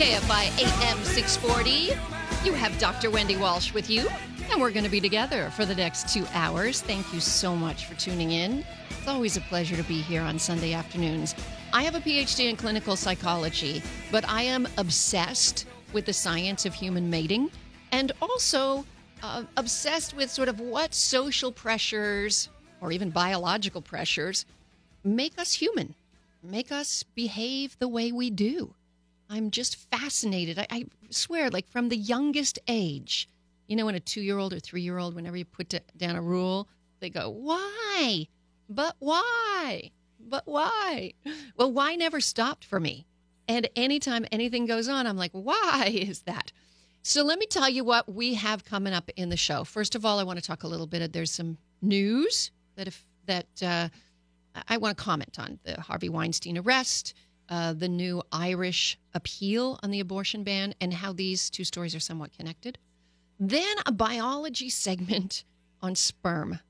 KFI AM 640. You have Dr. Wendy Walsh with you, and we're going to be together for the next two hours. Thank you so much for tuning in. It's always a pleasure to be here on Sunday afternoons. I have a PhD in clinical psychology, but I am obsessed with the science of human mating and also uh, obsessed with sort of what social pressures or even biological pressures make us human, make us behave the way we do. I'm just fascinated. I, I swear, like from the youngest age, you know, when a two year old or three year old, whenever you put down a rule, they go, Why? But why? But why? Well, why never stopped for me. And anytime anything goes on, I'm like, Why is that? So let me tell you what we have coming up in the show. First of all, I want to talk a little bit. Of, there's some news that if that uh, I want to comment on the Harvey Weinstein arrest uh, the new Irish appeal on the abortion ban and how these two stories are somewhat connected. Then a biology segment on sperm.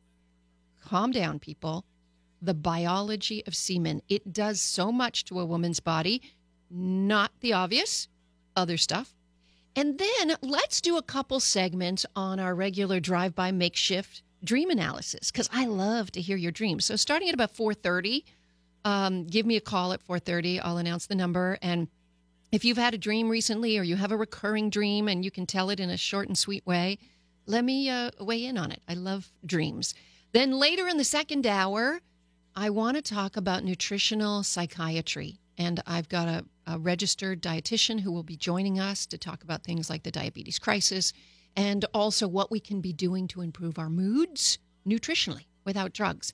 Calm down, people. The biology of semen. It does so much to a woman's body, not the obvious, other stuff. And then let's do a couple segments on our regular drive by makeshift dream analysis because I love to hear your dreams. So starting at about 4:30, um, give me a call at 4.30 i'll announce the number. And if you've had a dream recently or you have a recurring dream and you can tell it in a short and sweet way let me uh, weigh in on it. I love dreams. Then later in the second hour i want to talk about nutritional psychiatry. And i've got a, a registered dietitian who will be joining us to talk about things like the diabetes crisis and also what we can be doing to improve our moods nutritionally without drugs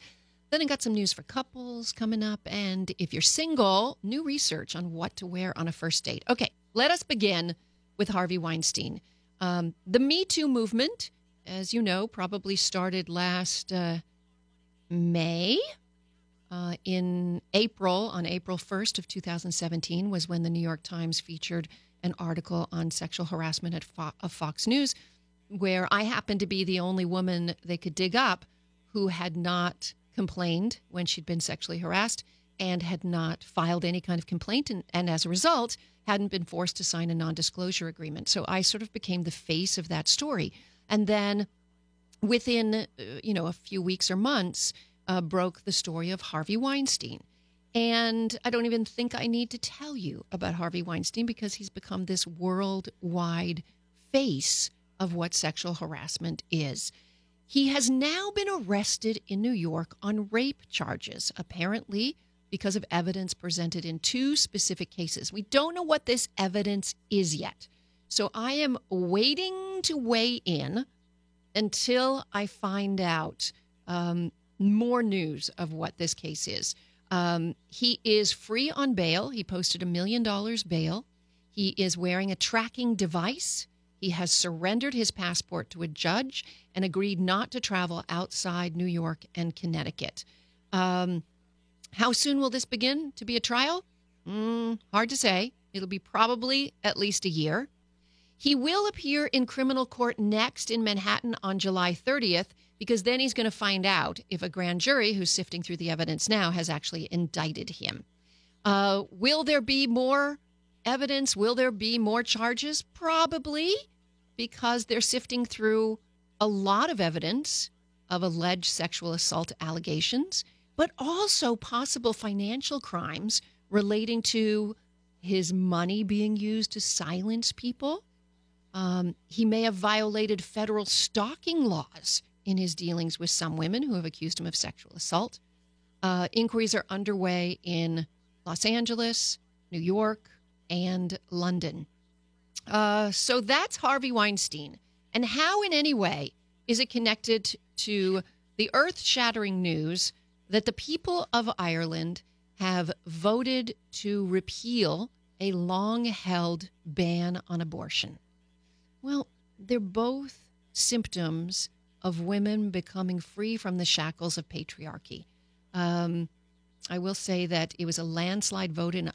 then I got some news for couples coming up. And if you're single, new research on what to wear on a first date. Okay, let us begin with Harvey Weinstein. Um, the Me Too movement, as you know, probably started last uh, May. Uh, in April, on April 1st of 2017, was when the New York Times featured an article on sexual harassment at Fo- of Fox News, where I happened to be the only woman they could dig up who had not complained when she'd been sexually harassed and had not filed any kind of complaint and, and as a result hadn't been forced to sign a non-disclosure agreement. So i sort of became the face of that story. And then within uh, you know a few weeks or months uh, broke the story of harvey weinstein. And i don't even think i need to tell you about harvey weinstein because he's become this worldwide face of what sexual harassment is he has now been arrested in New York on rape charges, apparently because of evidence presented in two specific cases. We don't know what this evidence is yet. So I am waiting to weigh in until I find out um, more news of what this case is. Um, he is free on bail. He posted a million dollars bail. He is wearing a tracking device. He has surrendered his passport to a judge and agreed not to travel outside New York and Connecticut. Um, how soon will this begin to be a trial? Mm, hard to say. It'll be probably at least a year. He will appear in criminal court next in Manhattan on July 30th because then he's going to find out if a grand jury who's sifting through the evidence now has actually indicted him. Uh, will there be more evidence? Will there be more charges? Probably, because they're sifting through a lot of evidence of alleged sexual assault allegations, but also possible financial crimes relating to his money being used to silence people. Um, he may have violated federal stalking laws in his dealings with some women who have accused him of sexual assault. Uh, inquiries are underway in Los Angeles, New York, and London. Uh, so that's Harvey Weinstein. And how, in any way, is it connected to the earth shattering news that the people of Ireland have voted to repeal a long held ban on abortion? Well, they're both symptoms of women becoming free from the shackles of patriarchy. Um, I will say that it was a landslide vote in,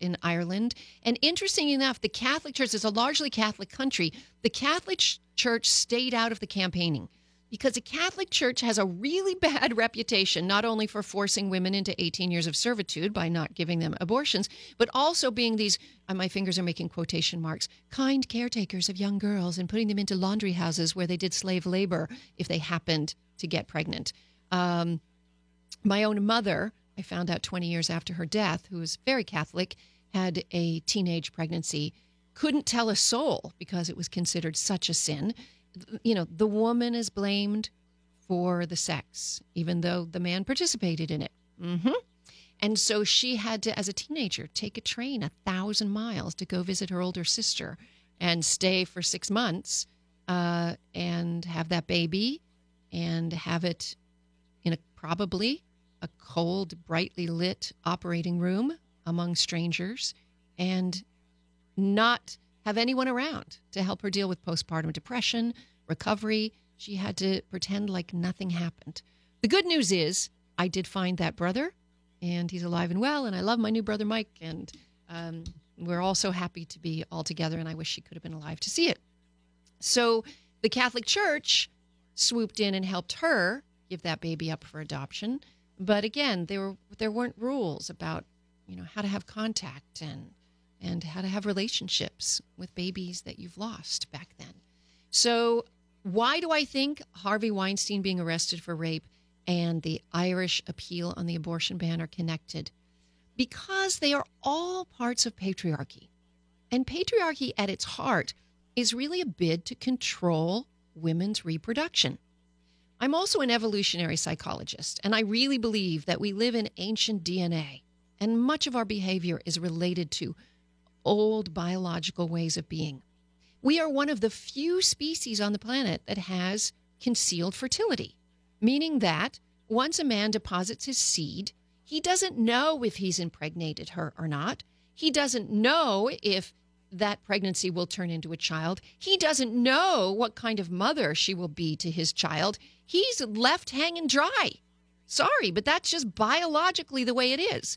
in Ireland. And interesting enough, the Catholic Church is a largely Catholic country. The Catholic Church stayed out of the campaigning. because the Catholic Church has a really bad reputation, not only for forcing women into 18 years of servitude by not giving them abortions, but also being these, uh, my fingers are making quotation marks, kind caretakers of young girls and putting them into laundry houses where they did slave labor if they happened to get pregnant. Um, my own mother, I found out 20 years after her death, who was very Catholic, had a teenage pregnancy, couldn't tell a soul because it was considered such a sin you know, the woman is blamed for the sex, even though the man participated in it. Mm-hmm. And so she had to, as a teenager, take a train a thousand miles to go visit her older sister and stay for six months uh, and have that baby and have it in a probably a cold, brightly lit operating room among strangers and not have anyone around to help her deal with postpartum depression, recovery. She had to pretend like nothing happened. The good news is, I did find that brother, and he's alive and well, and I love my new brother Mike, and um, we're all so happy to be all together, and I wish she could have been alive to see it. So the Catholic Church swooped in and helped her give that baby up for adoption. But again, there were there weren't rules about you know how to have contact and and how to have relationships with babies that you've lost back then. So, why do I think Harvey Weinstein being arrested for rape and the Irish appeal on the abortion ban are connected? Because they are all parts of patriarchy. And patriarchy at its heart is really a bid to control women's reproduction. I'm also an evolutionary psychologist, and I really believe that we live in ancient DNA, and much of our behavior is related to old biological ways of being. We are one of the few species on the planet that has concealed fertility, meaning that once a man deposits his seed, he doesn't know if he's impregnated her or not. He doesn't know if that pregnancy will turn into a child. He doesn't know what kind of mother she will be to his child. He's left hanging dry. Sorry, but that's just biologically the way it is.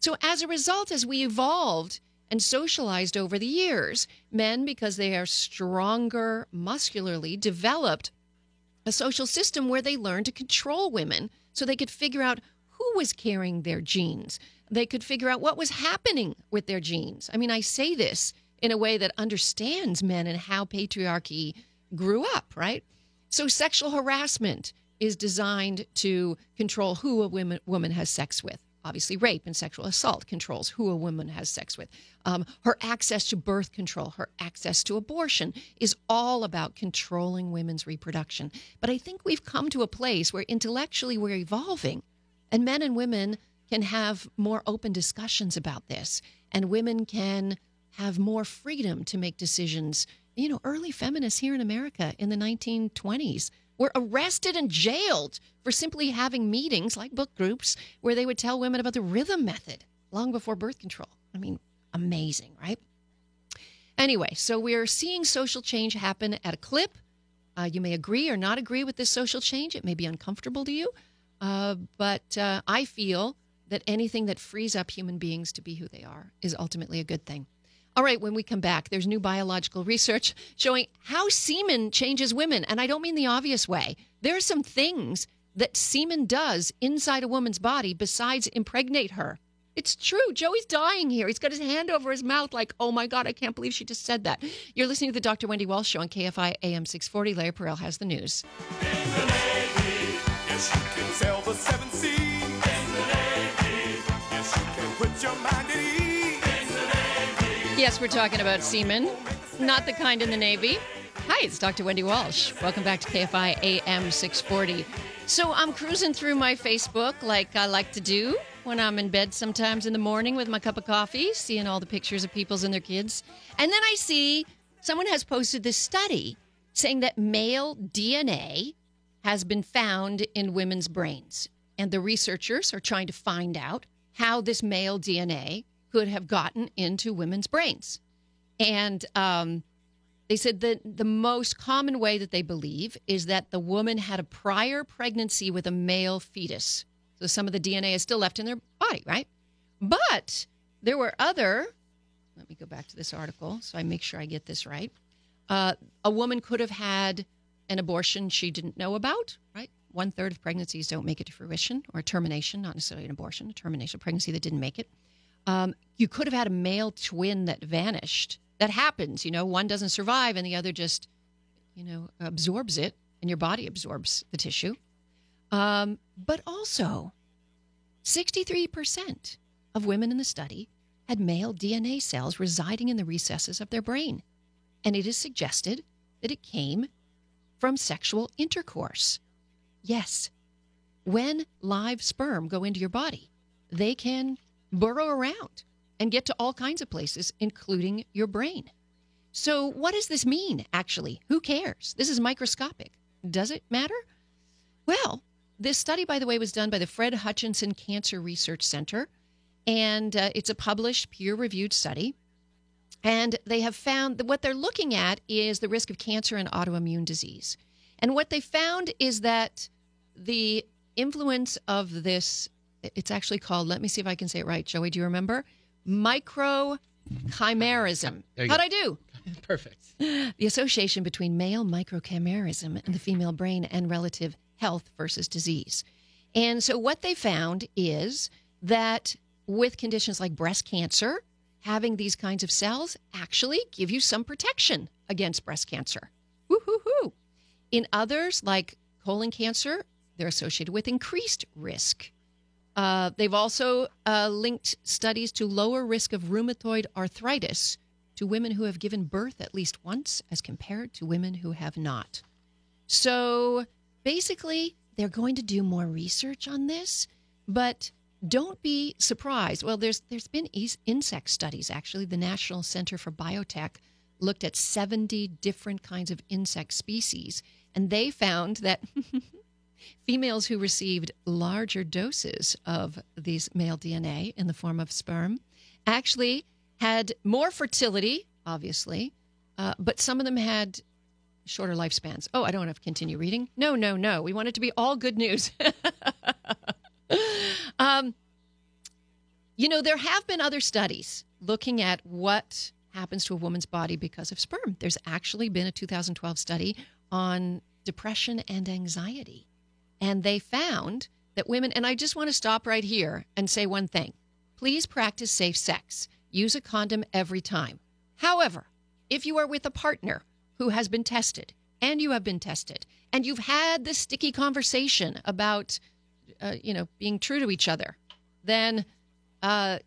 So, as a result, as we evolved and socialized over the years. Men, because they are stronger muscularly, developed a social system where they learned to control women so they could figure out who was carrying their genes. They could figure out what was happening with their genes. I mean, I say this in a way that understands men and how patriarchy grew up, right? So, sexual harassment is designed to control who a woman, woman has sex with obviously rape and sexual assault controls who a woman has sex with. Um, her access to birth control, her access to abortion is all about controlling women's reproduction. But I think we've come to a place where intellectually we're evolving, and men and women can have more open discussions about this, and women can have more freedom to make decisions. You know, early feminists here in America in the 1920s were arrested and jailed for simply having meetings like book groups where they would tell women about the rhythm method long before birth control. I mean, amazing, right? Anyway, so we're seeing social change happen at a clip. Uh, you may agree or not agree with this social change. It may be uncomfortable to you, uh, but uh, I feel that anything that frees up human beings to be who they are is ultimately a good thing. All right, when we come back, there's new biological research showing how semen changes women. And I don't mean the obvious way. There are some things that semen does inside a woman's body besides impregnate her. It's true. Joey's dying here. He's got his hand over his mouth, like, oh my God, I can't believe she just said that. You're listening to the Dr. Wendy Walsh Show on KFI AM 640. Larry Perrell has the news. Yes, we're talking about semen, not the kind in the Navy. Hi, it's Dr. Wendy Walsh. Welcome back to KFI AM 640. So I'm cruising through my Facebook like I like to do when I'm in bed sometimes in the morning with my cup of coffee, seeing all the pictures of people's and their kids. And then I see someone has posted this study saying that male DNA has been found in women's brains. And the researchers are trying to find out how this male DNA could have gotten into women's brains. And um, they said that the most common way that they believe is that the woman had a prior pregnancy with a male fetus. So some of the DNA is still left in their body, right? But there were other, let me go back to this article so I make sure I get this right. Uh, a woman could have had an abortion she didn't know about, right? One third of pregnancies don't make it to fruition or termination, not necessarily an abortion, a termination of pregnancy that didn't make it. Um, you could have had a male twin that vanished. That happens, you know, one doesn't survive and the other just, you know, absorbs it and your body absorbs the tissue. Um, but also, 63% of women in the study had male DNA cells residing in the recesses of their brain. And it is suggested that it came from sexual intercourse. Yes, when live sperm go into your body, they can burrow around and get to all kinds of places, including your brain. So, what does this mean, actually? Who cares? This is microscopic. Does it matter? Well, this study, by the way, was done by the Fred Hutchinson Cancer Research Center, and uh, it's a published, peer reviewed study. And they have found that what they're looking at is the risk of cancer and autoimmune disease. And what they found is that the influence of this, it's actually called, let me see if I can say it right. Joey, do you remember? Microchimerism. There you How'd. I do? Perfect. The association between male microchimerism and the female brain and relative health versus disease. And so, what they found is that with conditions like breast cancer, having these kinds of cells actually give you some protection against breast cancer. Woo-hoo-hoo. In others, like colon cancer, they're associated with increased risk. Uh, they've also uh, linked studies to lower risk of rheumatoid arthritis to women who have given birth at least once as compared to women who have not. So basically, they're going to do more research on this, but don't be surprised. Well, there's there's been insect studies actually. The National Center for Biotech looked at 70 different kinds of insect species, and they found that females who received larger doses of these male DNA in the form of sperm actually had more fertility, obviously, uh, but some of them had shorter lifespans. Oh, I don't have to continue reading. No, no, no. We want it to be all good news. um, you know, there have been other studies looking at what happens to a woman's body because of sperm. There's actually been a 2012 study on depression and anxiety. And they found that women, and I just want to stop right here and say one thing please practice safe sex. Use a condom every time. However, if you are with a partner who has been tested and you have been tested and you've had this sticky conversation about, uh, you know, being true to each other, then, uh,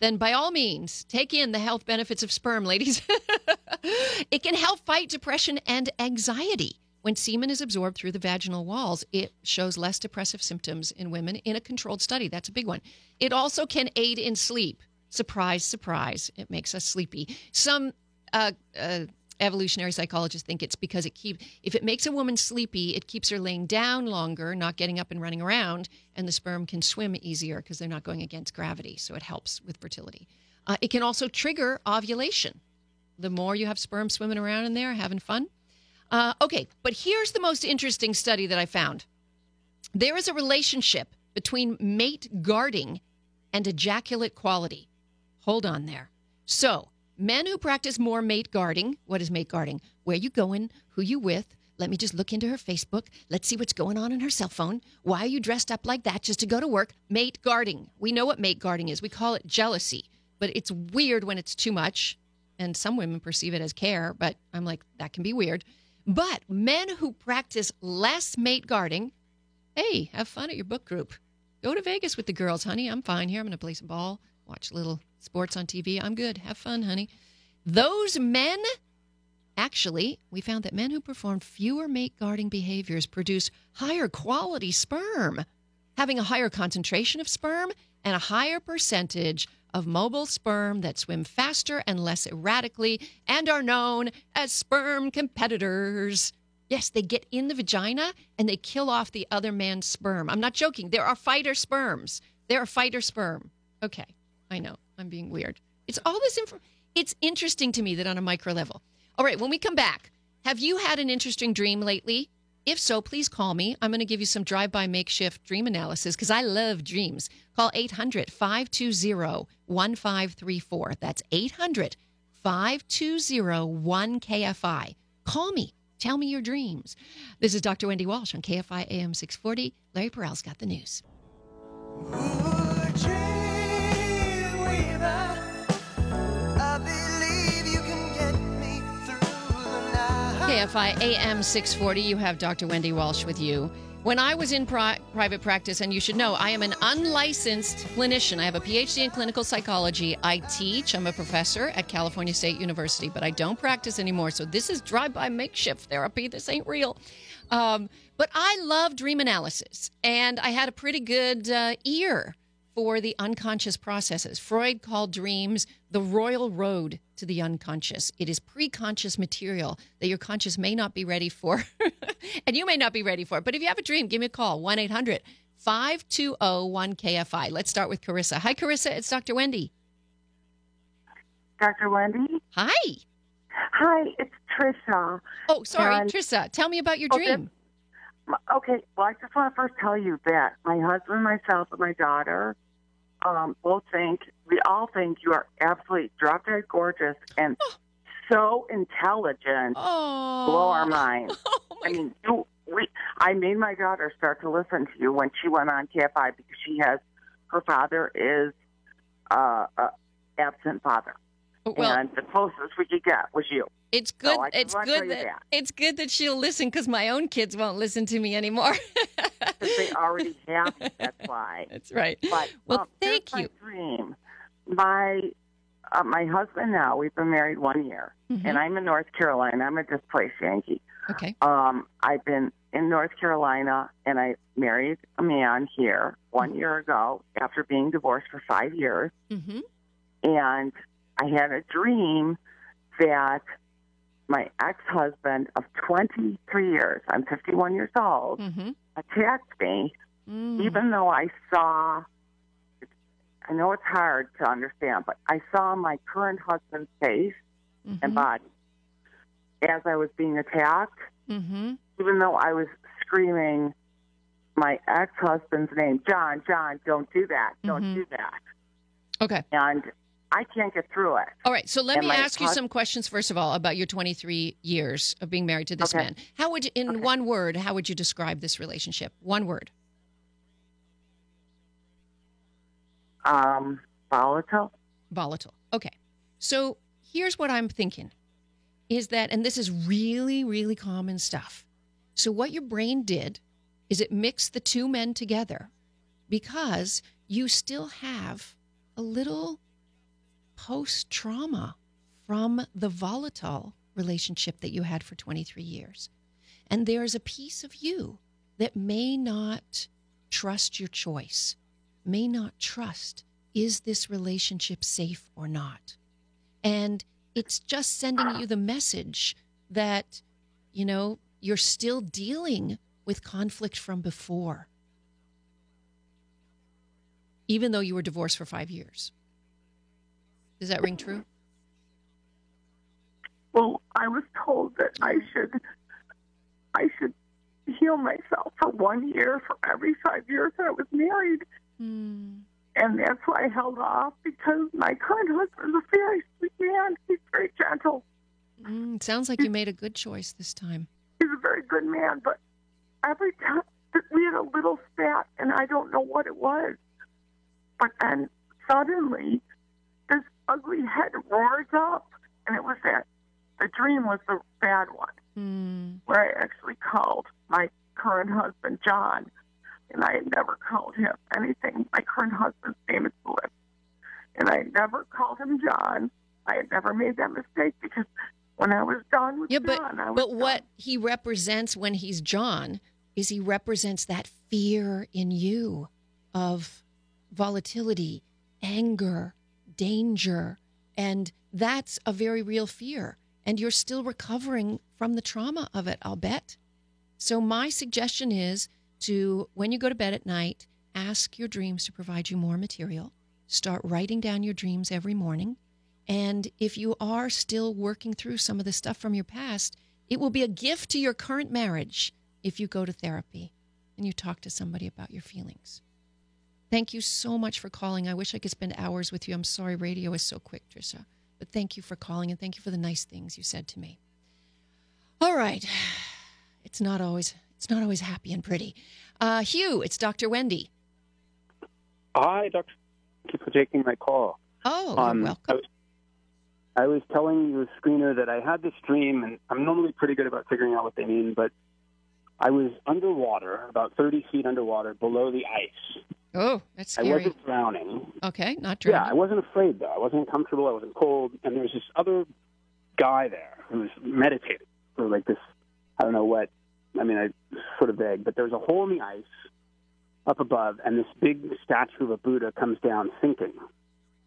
then by all means, take in the health benefits of sperm, ladies. it can help fight depression and anxiety. When semen is absorbed through the vaginal walls, it shows less depressive symptoms in women in a controlled study. That's a big one. It also can aid in sleep. Surprise, surprise. It makes us sleepy. Some uh, uh, evolutionary psychologists think it's because it keep if it makes a woman sleepy, it keeps her laying down longer, not getting up and running around, and the sperm can swim easier because they're not going against gravity. So it helps with fertility. Uh, it can also trigger ovulation. The more you have sperm swimming around in there, having fun. Uh, okay, but here's the most interesting study that I found. There is a relationship between mate guarding and ejaculate quality. Hold on there. So, men who practice more mate guarding, what is mate guarding? Where you going? Who you with? Let me just look into her Facebook. Let's see what's going on in her cell phone. Why are you dressed up like that just to go to work? Mate guarding. We know what mate guarding is. We call it jealousy, but it's weird when it's too much. And some women perceive it as care, but I'm like, that can be weird. But men who practice less mate guarding, hey, have fun at your book group. Go to Vegas with the girls, honey. I'm fine here. I'm going to play some ball, watch little sports on TV. I'm good. Have fun, honey. Those men, actually, we found that men who perform fewer mate guarding behaviors produce higher quality sperm, having a higher concentration of sperm and a higher percentage of mobile sperm that swim faster and less erratically and are known as sperm competitors. Yes, they get in the vagina and they kill off the other man's sperm. I'm not joking. There are fighter sperms. There are fighter sperm. Okay, I know. I'm being weird. It's all this info. It's interesting to me that on a micro level. All right, when we come back, have you had an interesting dream lately? If so, please call me. I'm going to give you some drive by makeshift dream analysis because I love dreams. Call 800 520 1534. That's 800 520 1KFI. Call me. Tell me your dreams. This is Dr. Wendy Walsh on KFI AM 640. Larry Perrell's got the news. KFI AM 640, you have Dr. Wendy Walsh with you. When I was in pri- private practice, and you should know, I am an unlicensed clinician. I have a PhD in clinical psychology. I teach, I'm a professor at California State University, but I don't practice anymore. So this is drive by makeshift therapy. This ain't real. Um, but I love dream analysis, and I had a pretty good uh, ear for the unconscious processes. Freud called dreams the royal road to the unconscious. It is pre-conscious material that your conscious may not be ready for, and you may not be ready for. But if you have a dream, give me a call 1 800 520 1KFI. Let's start with Carissa. Hi, Carissa. It's Dr. Wendy. Dr. Wendy? Hi. Hi, it's Trisha. Oh, sorry, And- Trissa. Tell me about your Okay. dream. Okay, well, I just want to first tell you that my husband, myself, and my daughter um, both think, we all think you are absolutely drop dead gorgeous and so intelligent, Oh. blow our minds. Oh, I mean, you, we, I made my daughter start to listen to you when she went on KFI because she has, her father is uh, a absent father. Well, and the closest we could get was you. it's good. Just it's good that, that. it's good that she'll listen because my own kids won't listen to me anymore. they already have it. That's why. That's right. But Well, um, thank my you. Dream. My uh, my husband now. We've been married one year, Mhm. and I'm in North Carolina. I'm a displaced Yankee. Okay. Um, I've been in North Carolina, and I married a man here one Mm-hmm. year ago after being divorced for five years. Mm-hmm. And I had a dream that my ex-husband of 23 years, I'm 51 years old, Mm-hmm. attacked me Mm. even though I saw, I know it's hard to understand, but I saw my current husband's face Mhm. and body as I was being attacked, Mm-hmm. even though I was screaming my ex husband's name, John, John, don't do that, don't Mhm. do that. Okay. And I can't get through it. All right. So let me ask you some questions first of all about your 23 years of being married to this Okay. man. How would you, in Okay. one word, how would you describe this relationship? One word. Um, volatile. volatile. Okay. So here's what I'm thinking is that, and this is really, really common stuff. So, what your brain did is it mixed the two men together because you still have a little post trauma from the volatile relationship that you had for 23 years. And there's a piece of you that may not trust your choice, may not trust is this relationship safe or not? And it's just sending you the message that, you know, you're still dealing with conflict from before, even though you were divorced for five years. Does that ring true? Well, I was told that I should, I should heal myself for one year for every five years that I was married. Hmm. And that's why I held off because my current husband's a very sweet man. He's very gentle. Mm, sounds like you made a good choice this time. He's a very good man. But every time that we had a little spat, and I don't know what it was, but then suddenly ugly head roars up, and it was that. The dream was the bad one, Hmm. where I actually called my current husband John, and I had never called him anything. My current husband's name is Blip, and I had never called him John. I had never made that mistake because when I was done with Yeah, but John, I was but what done. he represents when he's John is he represents that fear in you of volatility, anger, danger, and that's a very real fear. And you're still recovering from the trauma of it, I'll bet. So my suggestion is to when you go to bed at night, ask your dreams to provide you more material. Start writing down your dreams every morning. And if you are still working through some of the stuff from your past, it will be a gift to your current marriage if you go to therapy and you talk to somebody about your feelings. Thank you so much for calling. I wish I could spend hours with you. I'm sorry radio is so quick, Trisha. But thank you for calling and thank you for the nice things you said to me. All right. It's not always it's not always happy and pretty. Uh, Hugh, it's Dr. Wendy. Hi, Doctor. Thank you for taking my call. Oh, you're Um, I welcome. was, I was telling the screener that I had this dream, and I'm normally pretty good about figuring out what they mean, but I was underwater, about 30 feet underwater, below the ice. Oh, that's I wasn't drowning. Okay, not drowning. Yeah, I wasn't afraid though. I wasn't comfortable. I wasn't cold, and there was this other guy there who was meditating for like this. I don't know what. I mean, I sort of vague, but there was a hole in the ice up above, and this big statue of a Buddha comes down sinking.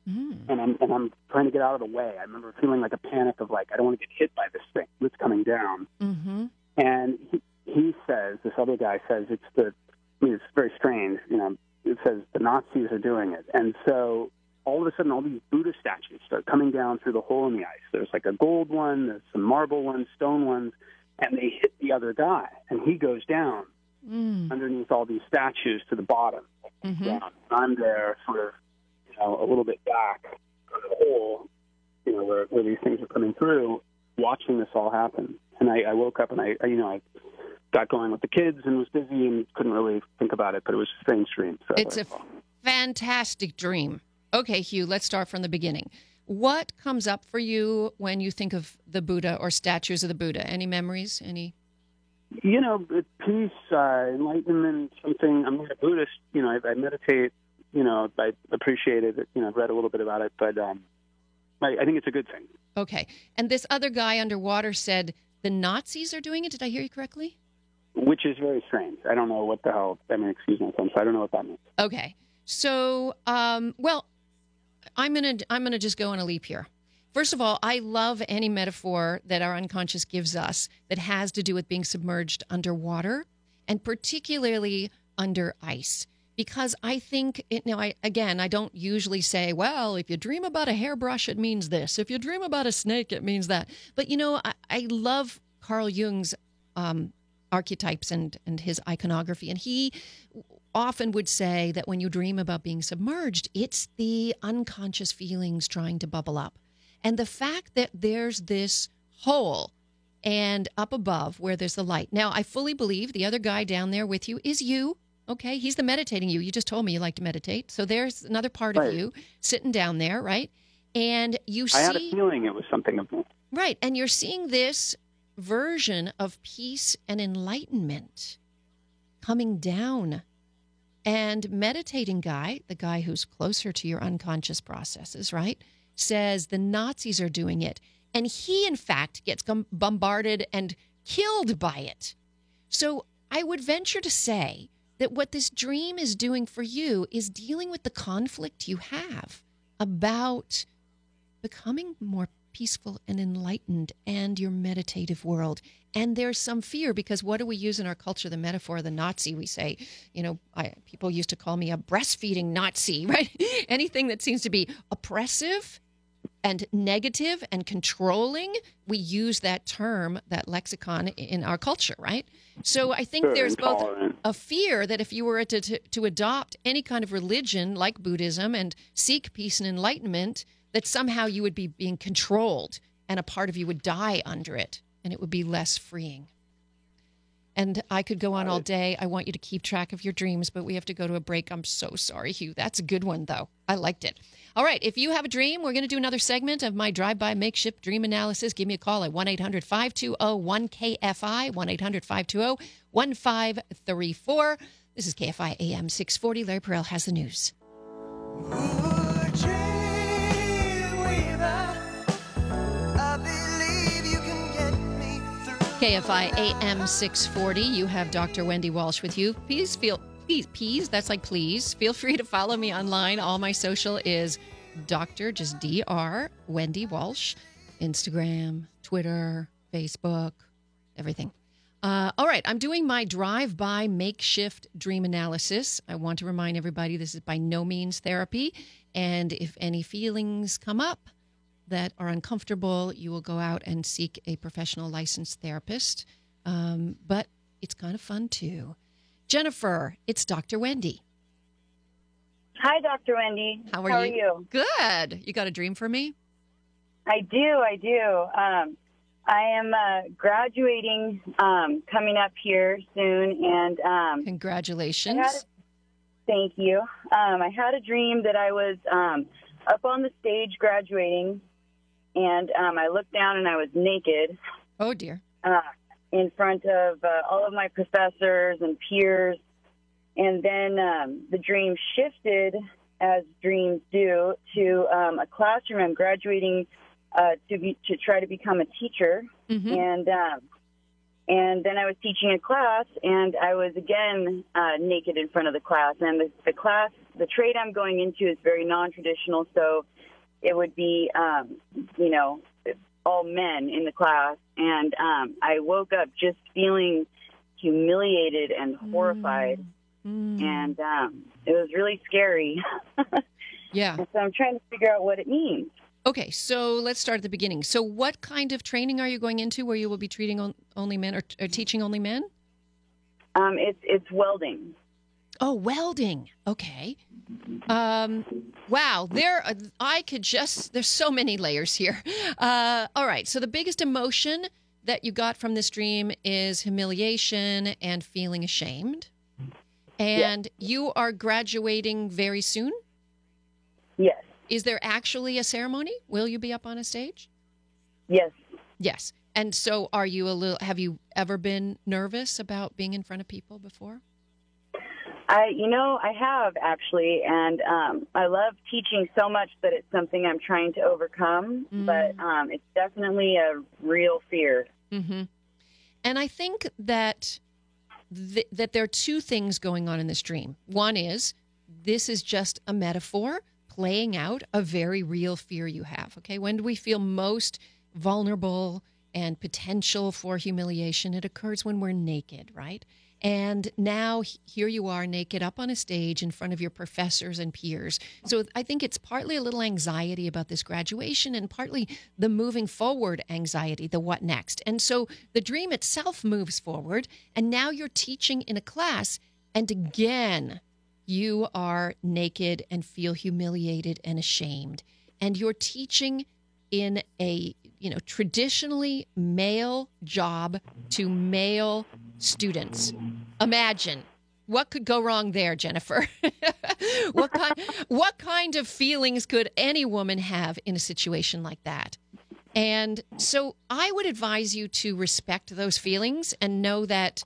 Mm. and I'm and I'm trying to get out of the way. I remember feeling like a panic of like I don't want to get hit by this thing that's coming down. Mm-hmm. And he, he says this other guy says it's the I mean it's very strange. You know, it says the Nazis are doing it, and so all of a sudden all these Buddha statues start coming down through the hole in the ice. There's like a gold one, there's some marble ones, stone ones, and they hit the other guy, and he goes down Mm. underneath all these statues to the bottom hmm down. I'm there, sort of, you know, a little bit back from the hole, you know, where, where these things are coming through, watching this all happen. And I, I woke up and I, I, you know, I got going with the kids and was busy and couldn't really think about it, but it was a strange dream. So It's a fantastic dream. Okay, Hugh, let's start from the beginning. What comes up for you when you think of the Buddha or statues of the Buddha? Any memories? Any? you know, peace, uh, enlightenment, something. I'm not a Buddhist, you know, I, I meditate, you know, I appreciate it, you know, I've read a little bit about it, but um, I, I think it's a good thing. Okay. And this other guy underwater said the Nazis are doing it. Did I hear you correctly? Which is very strange. I don't know what the hell. I mean, excuse my French. I don't know what that means. Okay. So, um, well, I'm gonna I'm gonna just go on a leap here. First of all, I love any metaphor that our unconscious gives us that has to do with being submerged underwater, and particularly under ice. Because I think it now I again I don't usually say, well, if you dream about a hairbrush, it means this. If you dream about a snake, it means that. But you know, I, I love Carl Jung's um, archetypes and and his iconography, and he often would say that when you dream about being submerged, it's the unconscious feelings trying to bubble up. And the fact that there's this hole and up above where there's the light. Now, I fully believe the other guy down there with you is you. Okay. He's the meditating you. You just told me you like to meditate. So there's another part of you sitting down there, right? And you I had a feeling it was something of Right. And you're seeing this version of peace and enlightenment coming down. And meditating guy, the guy who's closer to your unconscious processes, right, says the Nazis are doing it. And he, in fact, gets bombarded and killed by it. So I would venture to say that what this dream is doing for you is dealing with the conflict you have about becoming more peaceful and enlightened and your meditative world. And there's some fear because what do we use in our culture? The metaphor of the Nazi. We say, you know, I, people used to call me a breastfeeding Nazi, right? Anything that seems to be oppressive and negative and controlling, we use that term, that lexicon in our culture, right? So I think Sure, there's both a fear that if you were to, to, to adopt any kind of religion like Buddhism and seek peace and enlightenment, that somehow you would be being controlled and a part of you would die under it and it would be less freeing. And I could go on all day. I want you to keep track of your dreams, but we have to go to a break. I'm so sorry, Hugh. That's a good one, though. I liked it. All right. If you have a dream, we're going to do another segment of my drive by makeshift dream analysis. Give me a call at 1 800 520 1KFI, 1 800 520 1534. This is KFI AM 640. Larry Perel has the news. KFI AM 640. You have Dr. Wendy Walsh with you. Please feel, please, please, that's like please. Feel free to follow me online. All my social is Dr. just DR Wendy Walsh. Instagram, Twitter, Facebook, everything. Uh, all right, I'm doing my drive by makeshift dream analysis. I want to remind everybody this is by no means therapy. And if any feelings come up, that are uncomfortable, you will go out and seek a professional licensed therapist. Um, but it's kind of fun too. Jennifer, it's Dr. Wendy. Hi, Dr. Wendy. How are you? you? Good. You got a dream for me? I do. I do. Um, I am uh, graduating um, coming up here soon, and um, Congratulations. A- thank you. Um, I had a dream that I was um, up on the stage graduating, and um, I looked down and I was naked oh, dear. uh, in front of uh, all of my professors and peers. And then um, the dream shifted, as dreams do, to um, a classroom. I'm graduating uh, to be to try to become a teacher, Mhm. and um, and then I was teaching a class, and I was again uh, naked in front of the class. And the, the class, the trade I'm going into is very non-traditional, so it would be, um, you know, all men in the class. And um, I woke up just feeling humiliated and horrified, Mm. and um, it was really scary. Yeah. And so I'm trying to figure out what it means. Okay, so let's start at the beginning. So, what kind of training are you going into where you will be treating only men or, or teaching only men? Um, it's it's welding. Oh, welding. Okay. Um, wow. There, uh, I could just. There's so many layers here. Uh, all right. So the biggest emotion that you got from this dream is humiliation and feeling ashamed. And you are graduating very soon. Yes, Is there actually a ceremony? Will you be up on a stage? yes. Yes. And so, are you a little? Have you ever been nervous about being in front of people before? I, you know, I have actually, and um, I love teaching so much that it's something I'm trying to overcome. Mm. But um, it's definitely a real fear. Mm-hmm. And I think that th- that there are two things going on in this dream. One is this is just a metaphor playing out a very real fear you have. Okay, when do we feel most vulnerable and potential for humiliation? It occurs when we're naked, right? And now here you are naked up on a stage in front of your professors and peers. So I think it's partly a little anxiety about this graduation and partly the moving forward anxiety, the what next. And so the dream itself moves forward. And now you're teaching in a class. And again, you are naked and feel humiliated and ashamed. And you're teaching in a you know traditionally male job to male students. Imagine. What could go wrong there jennifer? What kind what kind of feelings could any woman have in a situation like that? And so i would advise you to respect those feelings and know that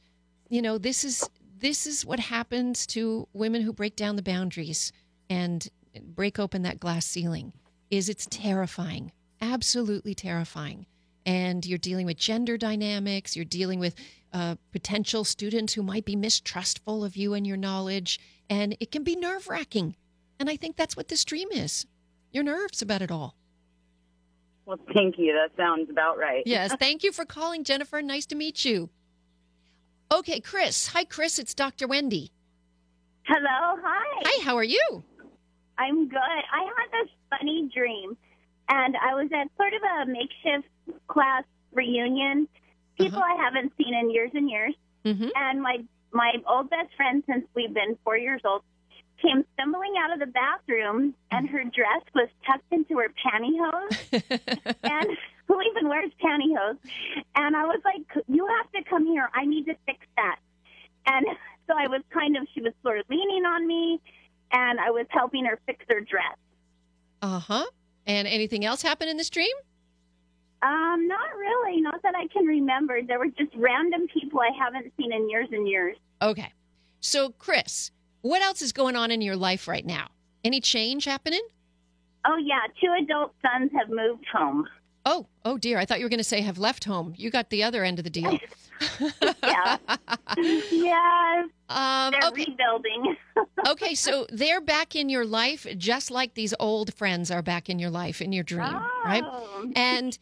you know this is this is what happens to women who break down the boundaries and break open that glass ceiling is it's terrifying absolutely terrifying. And you're dealing with gender dynamics you're dealing with uh, potential students who might be mistrustful of you and your knowledge and it can be nerve-wracking and i think that's what this dream is your nerves about it all Well, thank you. That sounds about right. yes thank you for calling jennifer nice to meet you okay chris hi chris it's dr wendy Hello, hi. hi how are you I'm good. I had this funny dream, and I was at sort of a makeshift class reunion. People Uh-huh. I haven't seen in years and years, mm-hmm. and my my old best friend since we've been four years old came stumbling out of the bathroom, and her dress was tucked into her pantyhose. and who even wears pantyhose? And I was like, "You have to come here. I need to fix that." And so I was kind of, she was sort of leaning on me, and I was helping her fix her dress. uh-huh and anything else happen in this dream Um, not really, not that I can remember. There were just random people I haven't seen in years and years. okay so chris what else is going on in your life right now any change happening Oh yeah, two adult sons have moved home. Oh, oh dear. I thought you were going to say have left home. You got the other end of the deal. Yeah. yeah, um, they're okay. rebuilding. okay, so they're back in your life just like these old friends are back in your life in your dream, right? Oh. And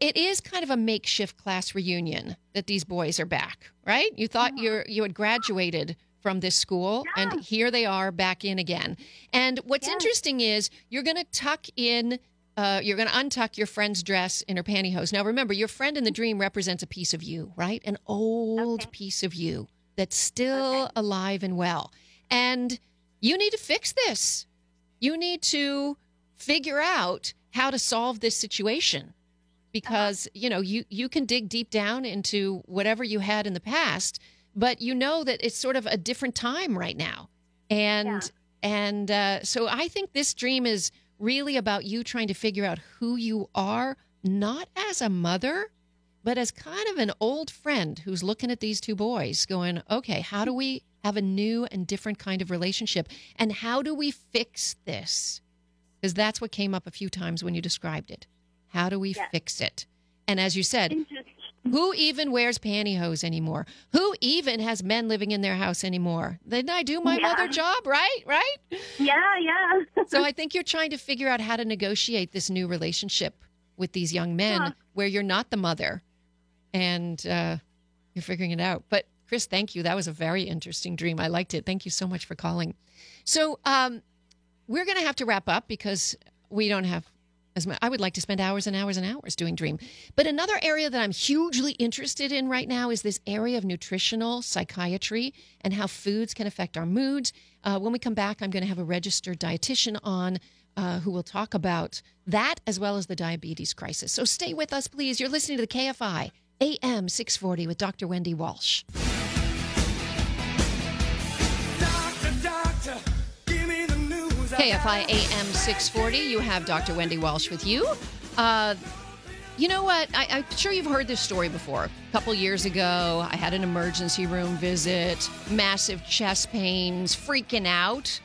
it is kind of a makeshift class reunion that these boys are back, right? You thought you're you had graduated from this school and here they are back in again. And what's Yeah. interesting is you're going to tuck in uh, you're going to untuck your friend's dress in her pantyhose. Now, remember, your friend in the dream represents a piece of you, right? An old Okay. piece of you that's still alive and well. And you need to fix this. You need to figure out how to solve this situation. because you know you you can dig deep down into whatever you had in the past, but you know that it's sort of a different time right now, and Yeah. and uh, so I think this dream is really about you trying to figure out who you are, not as a mother, but as kind of an old friend who's looking at these two boys, going, okay, how do we have a new and different kind of relationship, and how do we fix this? Because that's what came up a few times when you described it. How do we Yes. fix it? And as you said, And just who even wears pantyhose anymore? Who even has men living in their house anymore? Then I do my Yeah. mother job, right? Right? yeah, yeah. So I think you're trying to figure out how to negotiate this new relationship with these young men where you're not the mother and uh, you're figuring it out. But Chris, thank you. That was a very interesting dream. I liked it. Thank you so much for calling. So um, we're going to have to wrap up because we don't have as much. I would like to spend hours and hours and hours doing dream. But another area that I'm hugely interested in right now is this area of nutritional psychiatry and how foods can affect our moods. Uh, when we come back, I'm going to have a registered dietitian on. Uh, who will talk about that as well as the diabetes crisis. So stay with us, please. You're listening to the KFI AM 640 with Dr. Wendy Walsh. KFI AM 640. You have Dr. Wendy Walsh with you. Uh, you know what? I, I'm sure you've heard this story before. A couple years ago, I had an emergency room visit, massive chest pains, freaking out.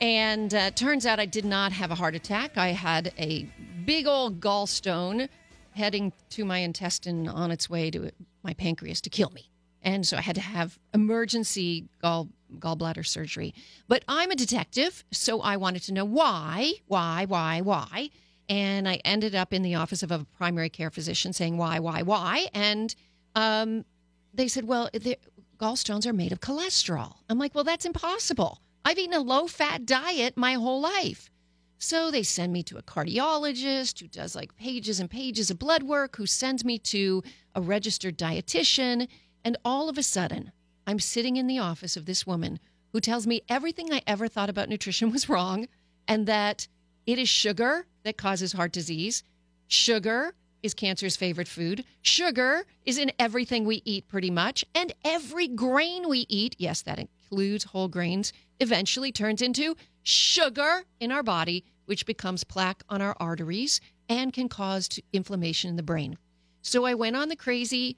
And uh, turns out I did not have a heart attack. I had a big old gallstone heading to my intestine on its way to my pancreas to kill me. And so I had to have emergency gall gallbladder surgery. But I'm a detective, so I wanted to know why, why, why, why. And I ended up in the office of a primary care physician saying why, why, why. And um, they said, well, the gallstones are made of cholesterol. I'm like, well, that's impossible. I've eaten a low fat diet my whole life. So they send me to a cardiologist who does like pages and pages of blood work, who sends me to a registered dietitian. And all of a sudden, I'm sitting in the office of this woman who tells me everything I ever thought about nutrition was wrong and that it is sugar that causes heart disease. Sugar is cancer's favorite food. Sugar is in everything we eat pretty much. And every grain we eat, yes, that includes whole grains, eventually turns into sugar in our body, which becomes plaque on our arteries and can cause inflammation in the brain. So I went on the crazy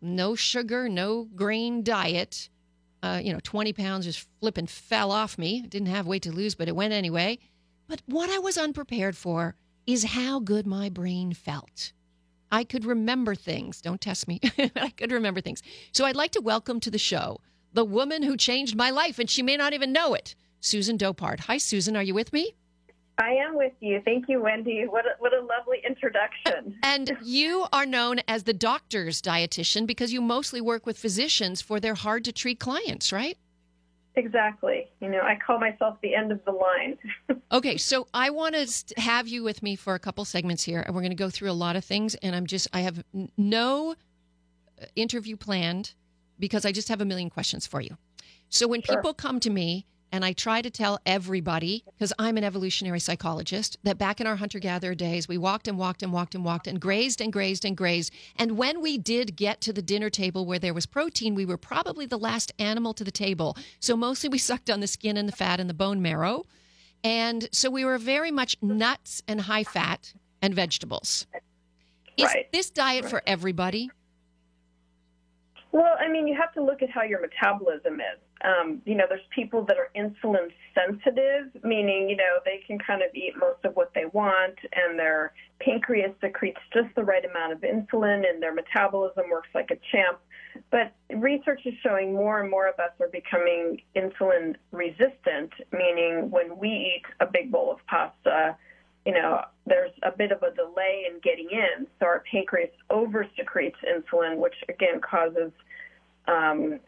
no sugar, no grain diet. Uh, you know, 20 pounds just flipping fell off me. Didn't have weight to lose, but it went anyway. But what I was unprepared for is how good my brain felt. I could remember things. Don't test me. I could remember things. So I'd like to welcome to the show the woman who changed my life, and she may not even know it, Susan Dopart. Hi, Susan. Are you with me? I am with you. Thank you, Wendy. What a, what a lovely introduction. And you are known as the doctor's dietitian because you mostly work with physicians for their hard to treat clients, right? Exactly. You know, I call myself the end of the line. Okay, so I want to have you with me for a couple segments here, and we're going to go through a lot of things. And I'm just, I have no uh, interview planned because I just have a million questions for you. So when Sure. people come to me, and I try to tell everybody, because I'm an evolutionary psychologist, that back in our hunter gatherer days, we walked and walked and walked and walked and grazed and grazed and grazed. And when we did get to the dinner table where there was protein, we were probably the last animal to the table. So mostly we sucked on the skin and the fat and the bone marrow. And so we were very much nuts and high fat and vegetables. Is Right. this diet for everybody? Well, I mean, you have to look at how your metabolism is. Um, you know, there's people that are insulin sensitive, meaning, you know, they can kind of eat most of what they want and their pancreas secretes just the right amount of insulin and their metabolism works like a champ. But research is showing more and more of us are becoming insulin resistant, meaning when we eat a big bowl of pasta, you know, there's a bit of a delay in getting in. So our pancreas over secretes insulin, which again causes um,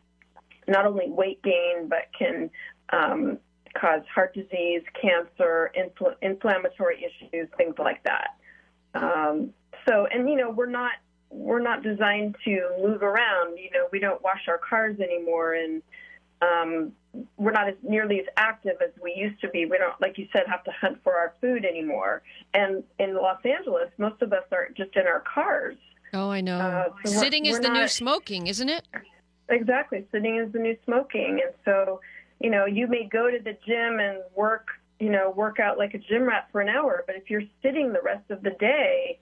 not only weight gain, but can um, cause heart disease, cancer, infl- inflammatory issues, things like that. Um, so, and you know, we're not we're not designed to move around. You know, we don't wash our cars anymore, and Um, we're not as nearly as active as we used to be. We don't, like you said, have to hunt for our food anymore. And in Los Angeles, most of us are just in our cars. Oh, I know. Uh, so we're- Sitting is we're the new smoking, isn't it? Exactly. Sitting is the new smoking. And so, you know, you may go to the gym and work, you know, work out like a gym rat for an hour, but if you're sitting the rest of the day,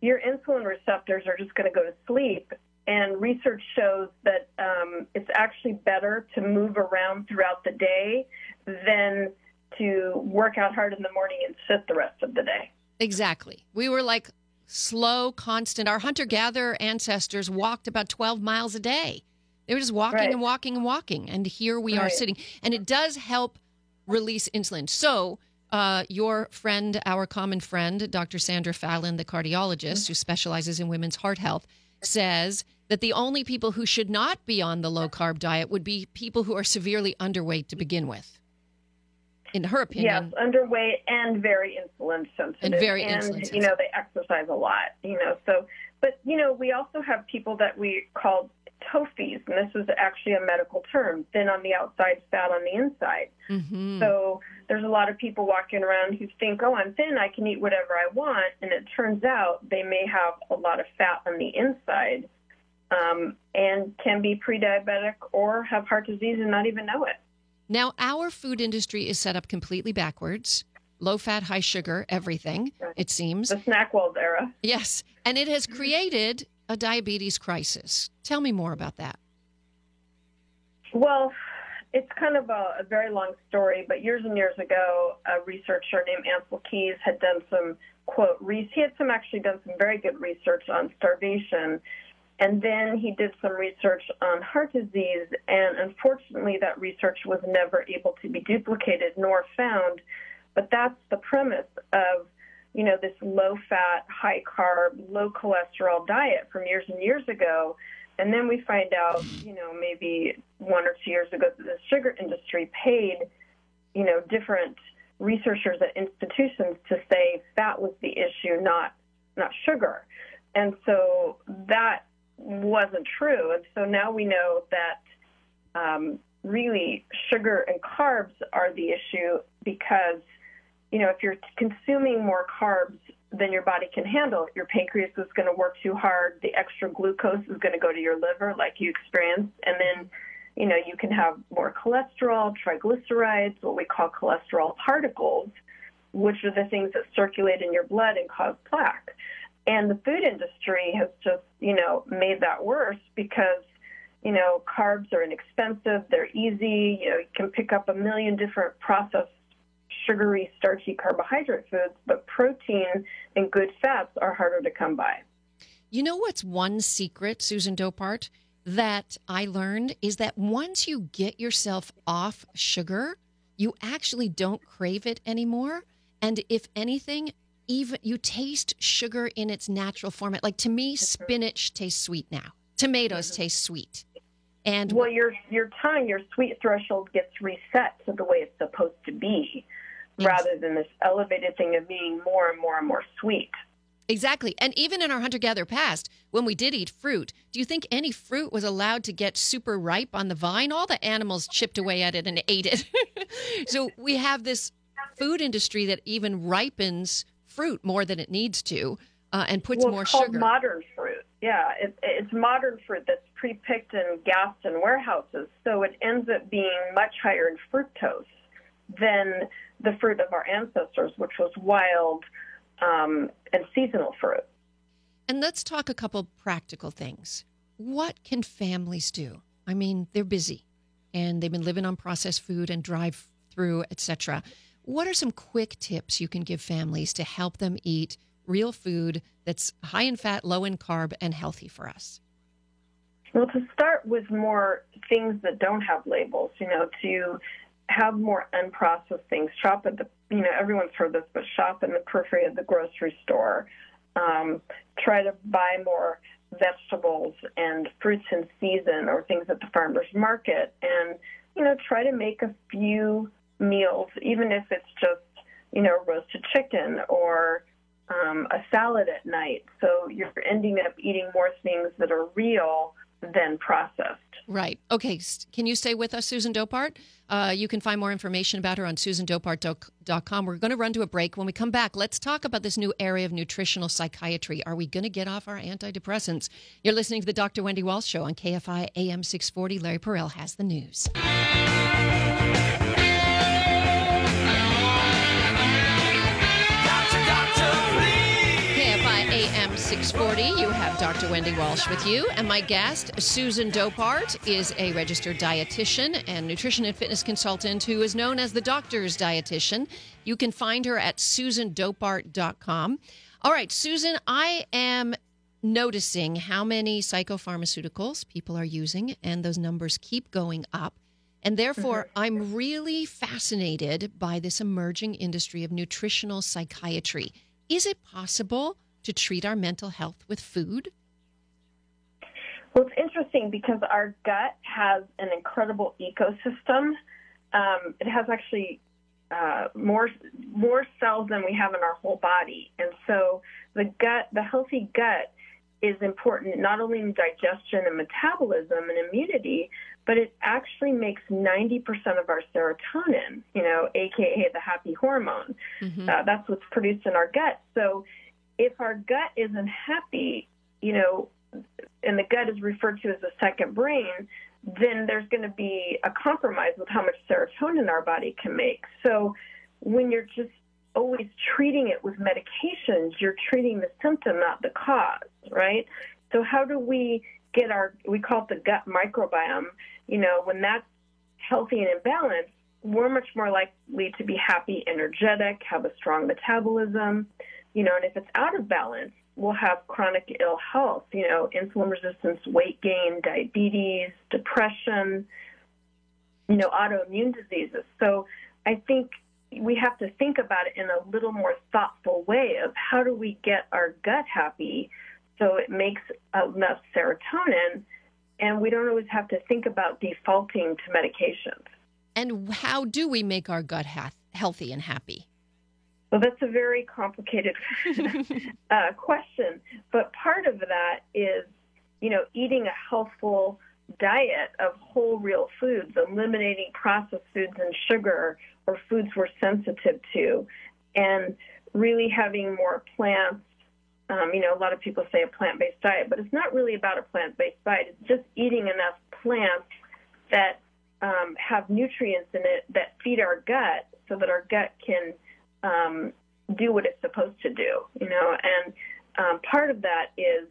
your insulin receptors are just going to go to sleep. And research shows that um, it's actually better to move around throughout the day than to work out hard in the morning and sit the rest of the day. Exactly. We were like slow, constant. Our hunter gatherer ancestors walked about 12 miles a day. They were just walking Right. and walking and walking. And here we are sitting. And it does help release insulin. So, uh, your friend, our common friend, Dr. Sandra Fallon, the cardiologist who specializes in women's heart health, says that the only people who should not be on the low carb diet would be people who are severely underweight to begin with. In her opinion, Yes, underweight and very insulin sensitive. And very and, insulin you know, they exercise a lot, you know. So, but, you know, we also have people that we call TOFIs, and this is actually a medical term thin on the outside, fat on the inside. Mhm. So there's a lot of people walking around who think, oh, I'm thin, I can eat whatever I want. And it turns out they may have a lot of fat on the inside um, and can be pre diabetic or have heart disease and not even know it. Now, our food industry is set up completely backwards low fat, high sugar, everything, Right. it seems. The SnackWells era. Yes. And it has created a diabetes crisis. Tell me more about that. Well, it's kind of a, a very long story, but years and years ago, a researcher named Ancel Keys had done some quote. Re- he had some actually done some very good research on starvation, and then he did some research on heart disease. And unfortunately, that research was never able to be duplicated nor found. But that's the premise of you know this low fat, high carb, low cholesterol diet from years and years ago. And then we find out, you know, maybe one or two years ago that the sugar industry paid, you know, different researchers at institutions to say fat was the issue, not not sugar. And so that wasn't true. And so now we know that um, really sugar and carbs are the issue because, you know, if you're consuming more carbs than your body can handle, your pancreas is going to work too hard. The extra glucose is going to go to your liver, like you experienced, and then, you know, you can have more cholesterol, triglycerides, what we call cholesterol particles, which are the things that circulate in your blood and cause plaque. And the food industry has just, you know, made that worse because, you know, carbs are inexpensive, they're easy, you know, you can pick up a million different processed sugary, starchy carbohydrate foods, but protein and good fats are harder to come by. You know what's one secret, Susan Dopart, that I learned is that once you get yourself off sugar, you actually don't crave it anymore. And if anything, even you taste sugar in its natural format. Like to me, spinach tastes sweet now. Tomatoes mm-hmm. taste sweet. And Well, your your tongue, your sweet threshold gets reset to the way it's supposed to be, rather than this elevated thing of being more and more and more sweet. Exactly. And even in our hunter gatherer past, when we did eat fruit, do you think any fruit was allowed to get super ripe on the vine? All the animals chipped away at it and ate it. so we have this food industry that even ripens fruit more than it needs to uh, and puts well, more it's called sugar. modern fruit. Yeah, it, it's modern fruit that's pre-picked and gassed in warehouses, so it ends up being much higher in fructose than the fruit of our ancestors, which was wild um, and seasonal fruit. And let's talk a couple practical things. What can families do? I mean, they're busy and they've been living on processed food and drive through, etc. What are some quick tips you can give families to help them eat real food that's high in fat, low in carb, and healthy for us? Well, to start with more things that don't have labels, you know, to have more unprocessed things. Shop at the, you know, everyone's heard this, but shop in the periphery of the grocery store. Um, try to buy more vegetables and fruits in season or things at the farmer's market. And, you know, try to make a few meals, even if it's just, you know, roasted chicken or um, a salad at night. So you're ending up eating more things that are real than processed. Right. Okay. Can you stay with us, Susan Dopart? Uh, you can find more information about her on susandopart.com. We're going to run to a break. When we come back, let's talk about this new area of nutritional psychiatry. Are we going to get off our antidepressants? You're listening to the Dr. Wendy Walsh Show on KFI AM 640. Larry Perrell has the news. 640. You have Dr. Wendy Walsh with you. And my guest, Susan Dopart, is a registered dietitian and nutrition and fitness consultant who is known as the doctor's dietitian. You can find her at susandopart.com. All right, Susan, I am noticing how many psychopharmaceuticals people are using, and those numbers keep going up. And therefore, mm-hmm. I'm really fascinated by this emerging industry of nutritional psychiatry. Is it possible to treat our mental health with food? Well, it's interesting because our gut has an incredible ecosystem. Um, it has actually uh, more more cells than we have in our whole body, and so the gut, the healthy gut, is important not only in digestion and metabolism and immunity, but it actually makes 90% of our serotonin, you know, aka the happy hormone. Mm-hmm. Uh, that's what's produced in our gut. So if our gut isn't happy, you know, and the gut is referred to as the second brain, then there's going to be a compromise with how much serotonin our body can make. So when you're just always treating it with medications, you're treating the symptom, not the cause, right? So how do we get our, we call it the gut microbiome, you know, when that's healthy and in balance, we're much more likely to be happy, energetic, have a strong metabolism, you know, and if it's out of balance, we'll have chronic ill health, you know, insulin resistance, weight gain, diabetes, depression, you know, autoimmune diseases. So I think we have to think about it in a little more thoughtful way of how do we get our gut happy so it makes enough serotonin and we don't always have to think about defaulting to medications. And how do we make our gut ha- healthy and happy? Well, that's a very complicated uh, question, but part of that is, you know, eating a healthful diet of whole real foods, eliminating processed foods and sugar or foods we're sensitive to, and really having more plants. Um, you know, a lot of people say a plant-based diet, but it's not really about a plant-based diet. It's just eating enough plants that um, have nutrients in it that feed our gut, so that our gut can um, do what it's supposed to do, you know. And um, part of that is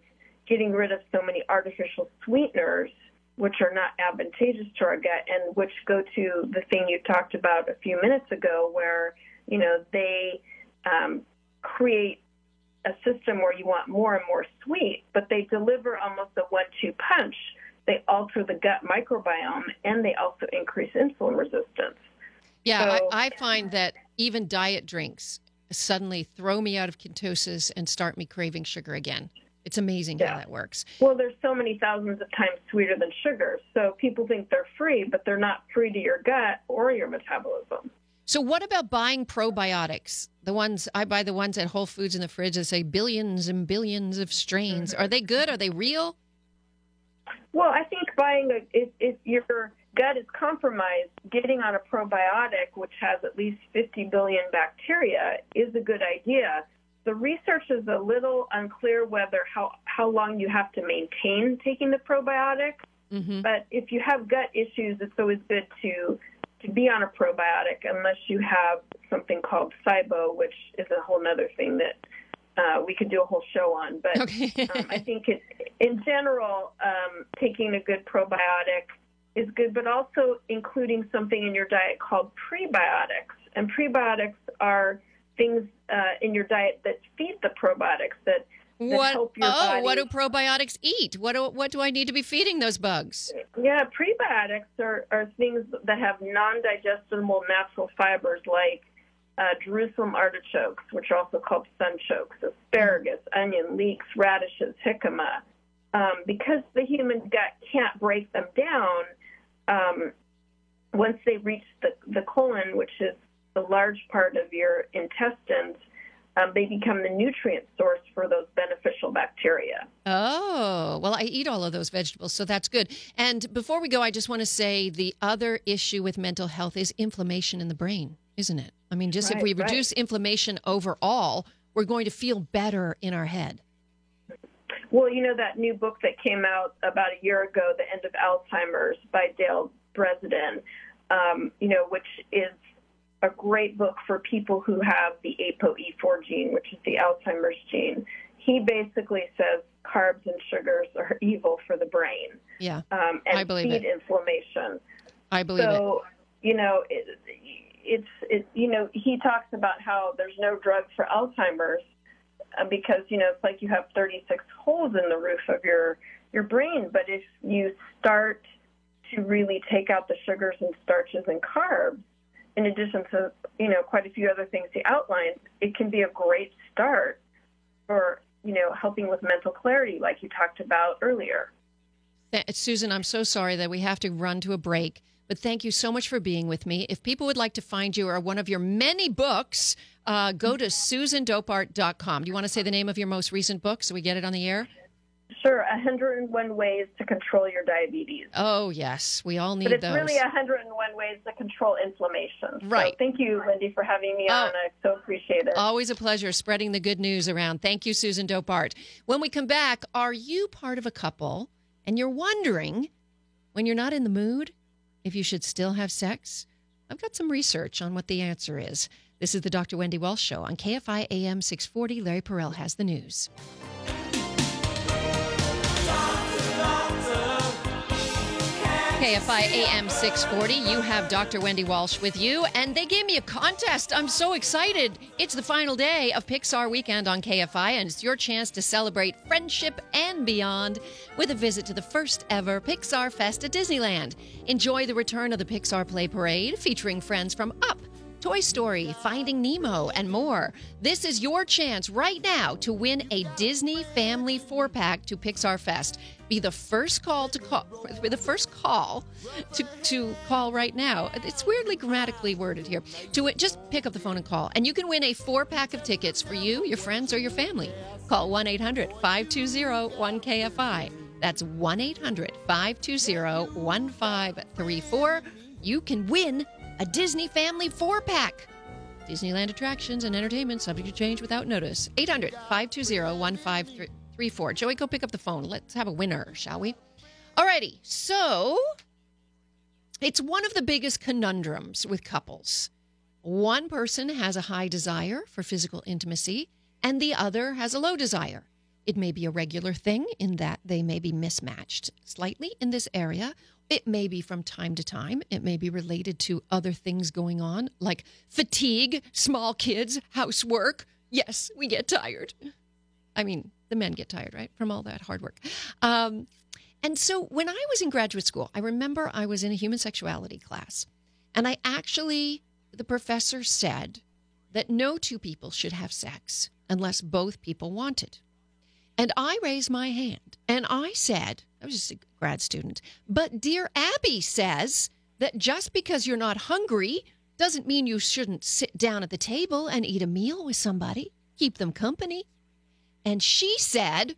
getting rid of so many artificial sweeteners, which are not advantageous to our gut, and which go to the thing you talked about a few minutes ago, where you know they um, create a system where you want more and more sweet, but they deliver almost a one-two punch. They alter the gut microbiome, and they also increase insulin resistance. Yeah, so, I, I find that even diet drinks suddenly throw me out of ketosis and start me craving sugar again. It's amazing yeah. how that works. Well, there's so many thousands of times sweeter than sugar. So people think they're free, but they're not free to your gut or your metabolism. So what about buying probiotics? The ones I buy the ones at Whole Foods in the fridge that say billions and billions of strains. Mm-hmm. Are they good? Are they real? Well, I think buying a if, if you're gut is compromised, getting on a probiotic, which has at least 50 billion bacteria, is a good idea. The research is a little unclear whether how, how long you have to maintain taking the probiotic. Mm-hmm. But if you have gut issues, it's always good to to be on a probiotic unless you have something called SIBO, which is a whole other thing that uh, we could do a whole show on. But okay. um, I think it, in general, um, taking a good probiotic is good, but also including something in your diet called prebiotics. And prebiotics are things uh, in your diet that feed the probiotics that, that what, help your oh, body. what do probiotics eat? What do, what do I need to be feeding those bugs? Yeah, prebiotics are, are things that have non-digestible natural fibers like uh, Jerusalem artichokes, which are also called sunchokes, asparagus, onion, leeks, radishes, jicama. Um, because the human gut can't break them down, um, once they reach the, the colon, which is the large part of your intestines, um, they become the nutrient source for those beneficial bacteria. Oh, well, I eat all of those vegetables, so that's good. And before we go, I just want to say the other issue with mental health is inflammation in the brain, isn't it? I mean, just Right, if we right. reduce inflammation overall, we're going to feel better in our head. Well, you know that new book that came out about a year ago, The End of Alzheimer's by Dale Bredesen, um, you know, which is a great book for people who have the ApoE4 gene, which is the Alzheimer's gene. He basically says carbs and sugars are evil for the brain Yeah, um, and I believe feed it. inflammation. I believe it. so, you know, it, it's it, you know he talks about how there's no drug for Alzheimer's Uh, because you know it's like you have 36 holes in the roof of your your brain. But if you start to really take out the sugars and starches and carbs, in addition to you know quite a few other things he outlined, it can be a great start for you know helping with mental clarity, like you talked about earlier. Susan, I'm so sorry that we have to run to a break, but thank you so much for being with me. If people would like to find you or one of your many books, uh, go to susandopart.com. Do you want to say the name of your most recent book so we get it on the air? Sure, 101 ways to control your diabetes. Oh, yes. We all need But it's those. really 101 ways to control inflammation. Right. So thank you, Lindy, for having me Oh. on. I so appreciate it. Always a pleasure spreading the good news around. Thank you, Susan Dopart. When we come back, are you part of a couple and you're wondering when you're not in the mood if you should still have sex? I've got some research on what the answer is. This is the Dr. Wendy Walsh Show on KFI AM 640. Larry Perel has the news. KFI AM 640. You have Dr. Wendy Walsh with you, and they gave me a contest. I'm so excited. It's the final day of Pixar Weekend on KFI, and it's your chance to celebrate friendship and beyond with a visit to the first ever Pixar Fest at Disneyland. Enjoy the return of the Pixar Play Parade featuring friends from Up. Toy Story, Finding Nemo, and more. This is your chance right now to win a Disney Family four pack to Pixar Fest. Be the first call to call. Be the first call to, to call right now. It's weirdly grammatically worded here. To it, just pick up the phone and call, and you can win a four pack of tickets for you, your friends, or your family. Call one 520 1 KFI. That's 1 800 520 1534. You can win a Disney Family four pack. Disneyland attractions and entertainment subject to change without notice. 800 520 1534. Joey, go pick up the phone. Let's have a winner, shall we? Alrighty, so it's one of the biggest conundrums with couples. One person has a high desire for physical intimacy, and the other has a low desire. It may be a regular thing in that they may be mismatched slightly in this area. It may be from time to time. It may be related to other things going on, like fatigue, small kids, housework. Yes, we get tired. I mean, the men get tired, right, from all that hard work. Um, and so when I was in graduate school, I remember I was in a human sexuality class, and I actually, the professor said that no two people should have sex unless both people wanted. And I raised my hand and I said, I was just a grad student, but dear Abby says that just because you're not hungry doesn't mean you shouldn't sit down at the table and eat a meal with somebody, keep them company. And she said,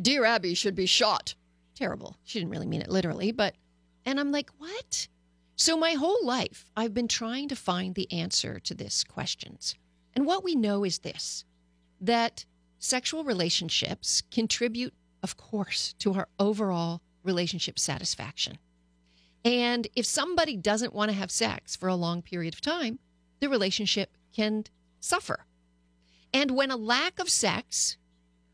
Dear Abby should be shot. Terrible. She didn't really mean it literally, but, and I'm like, what? So my whole life, I've been trying to find the answer to this questions. And what we know is this that sexual relationships contribute, of course, to our overall relationship satisfaction. And if somebody doesn't want to have sex for a long period of time, the relationship can suffer. And when a lack of sex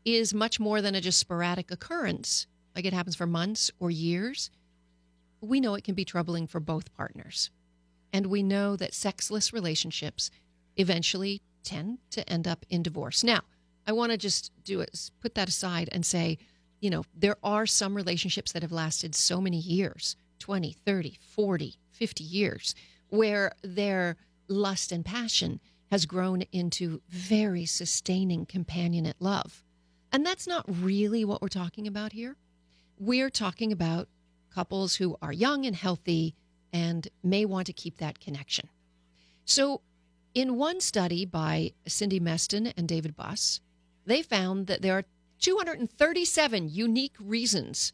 is much more than a just sporadic occurrence, like it happens for months or years, we know it can be troubling for both partners. And we know that sexless relationships eventually tend to end up in divorce. Now, I want to just do it, put that aside and say, you know, there are some relationships that have lasted so many years 20, 30, 40, 50 years where their lust and passion has grown into very sustaining companionate love. And that's not really what we're talking about here. We're talking about couples who are young and healthy and may want to keep that connection. So, in one study by Cindy Meston and David Buss, they found that there are 237 unique reasons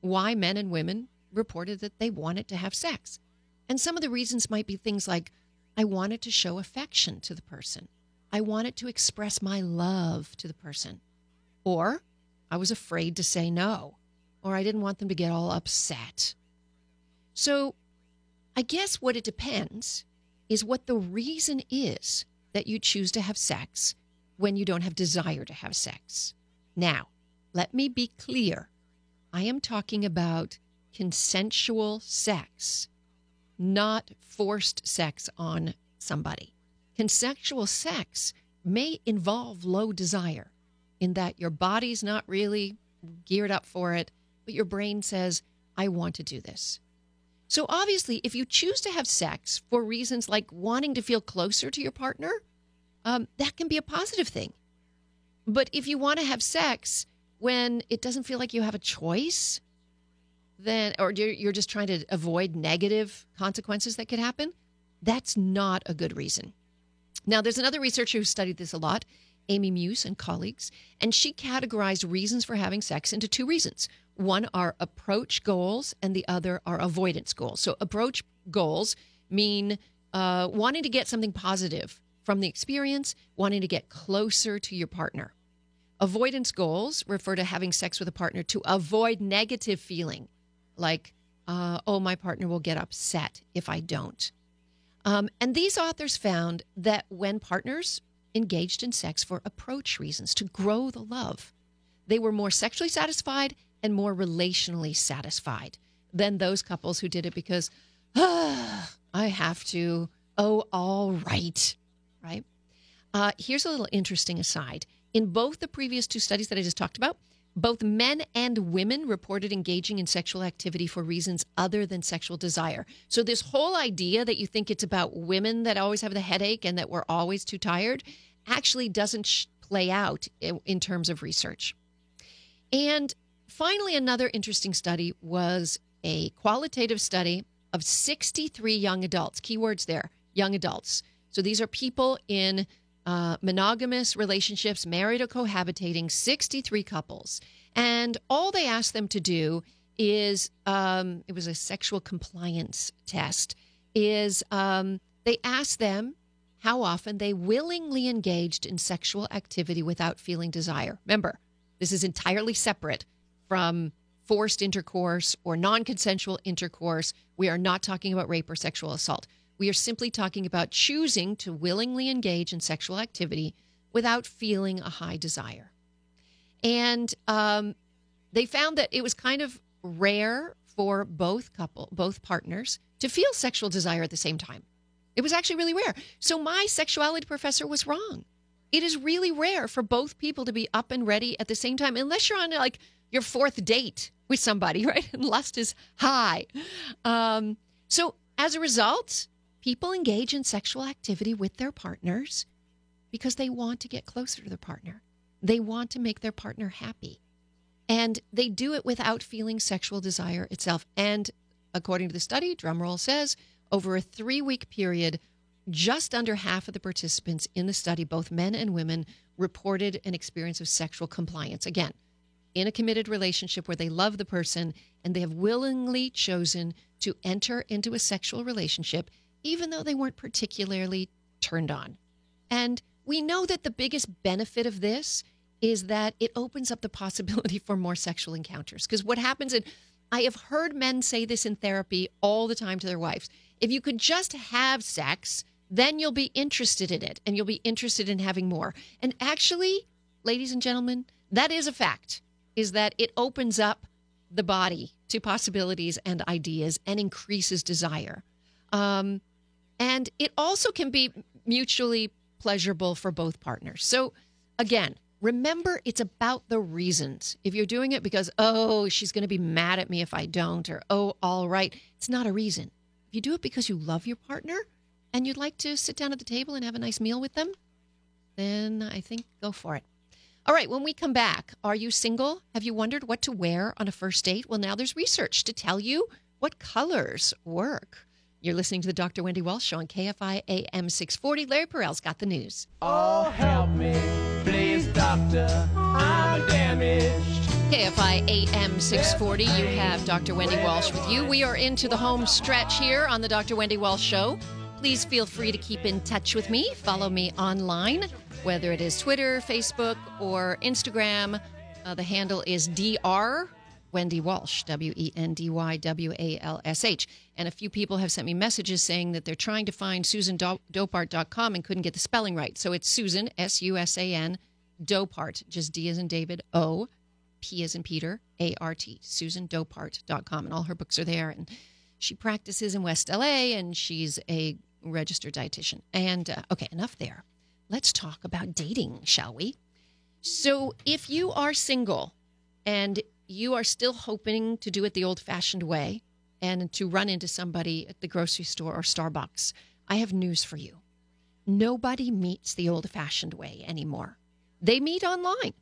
why men and women reported that they wanted to have sex. And some of the reasons might be things like I wanted to show affection to the person, I wanted to express my love to the person, or I was afraid to say no, or I didn't want them to get all upset. So I guess what it depends is what the reason is that you choose to have sex when you don't have desire to have sex. Now, let me be clear. I am talking about consensual sex, not forced sex on somebody. Consensual sex may involve low desire in that your body's not really geared up for it, but your brain says, I want to do this. So, obviously, if you choose to have sex for reasons like wanting to feel closer to your partner, um, that can be a positive thing. But if you want to have sex when it doesn't feel like you have a choice, then, or you're just trying to avoid negative consequences that could happen, that's not a good reason. Now, there's another researcher who studied this a lot, Amy Muise and colleagues, and she categorized reasons for having sex into two reasons. One are approach goals, and the other are avoidance goals. So, approach goals mean uh, wanting to get something positive from the experience, wanting to get closer to your partner. Avoidance goals refer to having sex with a partner to avoid negative feeling, like, uh, oh, my partner will get upset if I don't. Um, and these authors found that when partners engaged in sex for approach reasons, to grow the love, they were more sexually satisfied and more relationally satisfied than those couples who did it because, ah, I have to. Oh, all right right? Uh, here's a little interesting aside. In both the previous two studies that I just talked about, both men and women reported engaging in sexual activity for reasons other than sexual desire. So, this whole idea that you think it's about women that always have the headache and that we're always too tired actually doesn't sh- play out in, in terms of research. And finally, another interesting study was a qualitative study of 63 young adults. Keywords there young adults so these are people in uh, monogamous relationships, married or cohabitating, 63 couples. And all they asked them to do is um, it was a sexual compliance test, is um, they asked them how often they willingly engaged in sexual activity without feeling desire. Remember, this is entirely separate from forced intercourse or non consensual intercourse. We are not talking about rape or sexual assault. We are simply talking about choosing to willingly engage in sexual activity without feeling a high desire. And um, they found that it was kind of rare for both couple, both partners, to feel sexual desire at the same time. It was actually really rare. So my sexuality professor was wrong. It is really rare for both people to be up and ready at the same time, unless you're on like your fourth date with somebody, right? And lust is high. Um, so as a result, People engage in sexual activity with their partners because they want to get closer to their partner. They want to make their partner happy. And they do it without feeling sexual desire itself. And according to the study, drumroll says, over a three week period, just under half of the participants in the study, both men and women, reported an experience of sexual compliance. Again, in a committed relationship where they love the person and they have willingly chosen to enter into a sexual relationship even though they weren't particularly turned on. And we know that the biggest benefit of this is that it opens up the possibility for more sexual encounters. Because what happens, and I have heard men say this in therapy all the time to their wives if you could just have sex, then you'll be interested in it and you'll be interested in having more. And actually, ladies and gentlemen, that is a fact, is that it opens up the body to possibilities and ideas and increases desire. Um, and it also can be mutually pleasurable for both partners. So, again, remember it's about the reasons. If you're doing it because, oh, she's going to be mad at me if I don't, or, oh, all right, it's not a reason. If you do it because you love your partner and you'd like to sit down at the table and have a nice meal with them, then I think go for it. All right, when we come back, are you single? Have you wondered what to wear on a first date? Well, now there's research to tell you what colors work. You're listening to the Dr. Wendy Walsh Show on KFI AM 640. Larry Perrell's got the news. Oh, help me, please, doctor. I'm damaged. KFI AM 640. You have Dr. Wendy Walsh with you. We are into the home stretch here on the Dr. Wendy Walsh Show. Please feel free to keep in touch with me. Follow me online, whether it is Twitter, Facebook, or Instagram. Uh, the handle is Dr. Wendy Walsh, W E N D Y W A L S H. And a few people have sent me messages saying that they're trying to find susandopart.com and couldn't get the spelling right. So it's Susan, S U S A N, Dopart, just D as in David, O, P as in Peter, A R T, susandopart.com. And all her books are there. And she practices in West LA and she's a registered dietitian. And uh, okay, enough there. Let's talk about dating, shall we? So if you are single and you are still hoping to do it the old fashioned way and to run into somebody at the grocery store or Starbucks, I have news for you. Nobody meets the old fashioned way anymore. They meet online.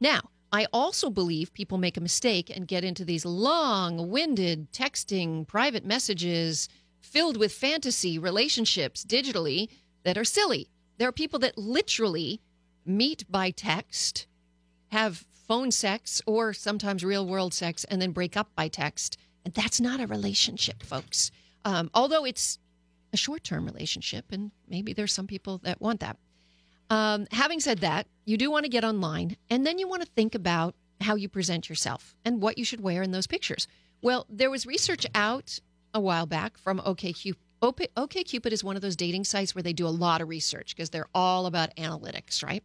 Now, I also believe people make a mistake and get into these long winded texting, private messages filled with fantasy relationships digitally that are silly. There are people that literally meet by text, have phone sex or sometimes real world sex, and then break up by text. And that's not a relationship, folks. Um, although it's a short term relationship, and maybe there's some people that want that. Um, having said that, you do want to get online, and then you want to think about how you present yourself and what you should wear in those pictures. Well, there was research out a while back from OKCupid. OKCupid is one of those dating sites where they do a lot of research because they're all about analytics, right?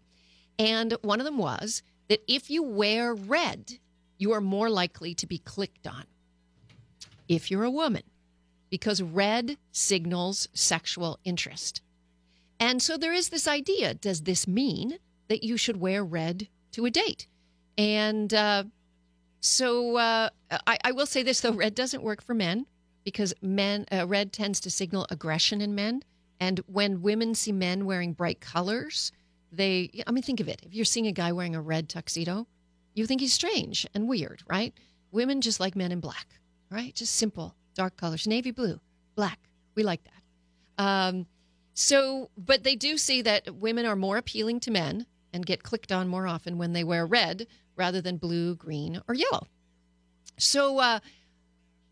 And one of them was that if you wear red, you are more likely to be clicked on if you're a woman, because red signals sexual interest. And so there is this idea does this mean that you should wear red to a date? And uh, so uh, I, I, will say this, though red doesn't work for men because men uh, red tends to signal aggression in men. And when women see men wearing bright colors, they, I mean, think of it. If you're seeing a guy wearing a red tuxedo, you think he's strange and weird, right? Women just like men in black, right? Just simple, dark colors, navy blue, black. We like that. Um, so, but they do see that women are more appealing to men and get clicked on more often when they wear red rather than blue, green, or yellow. So, uh,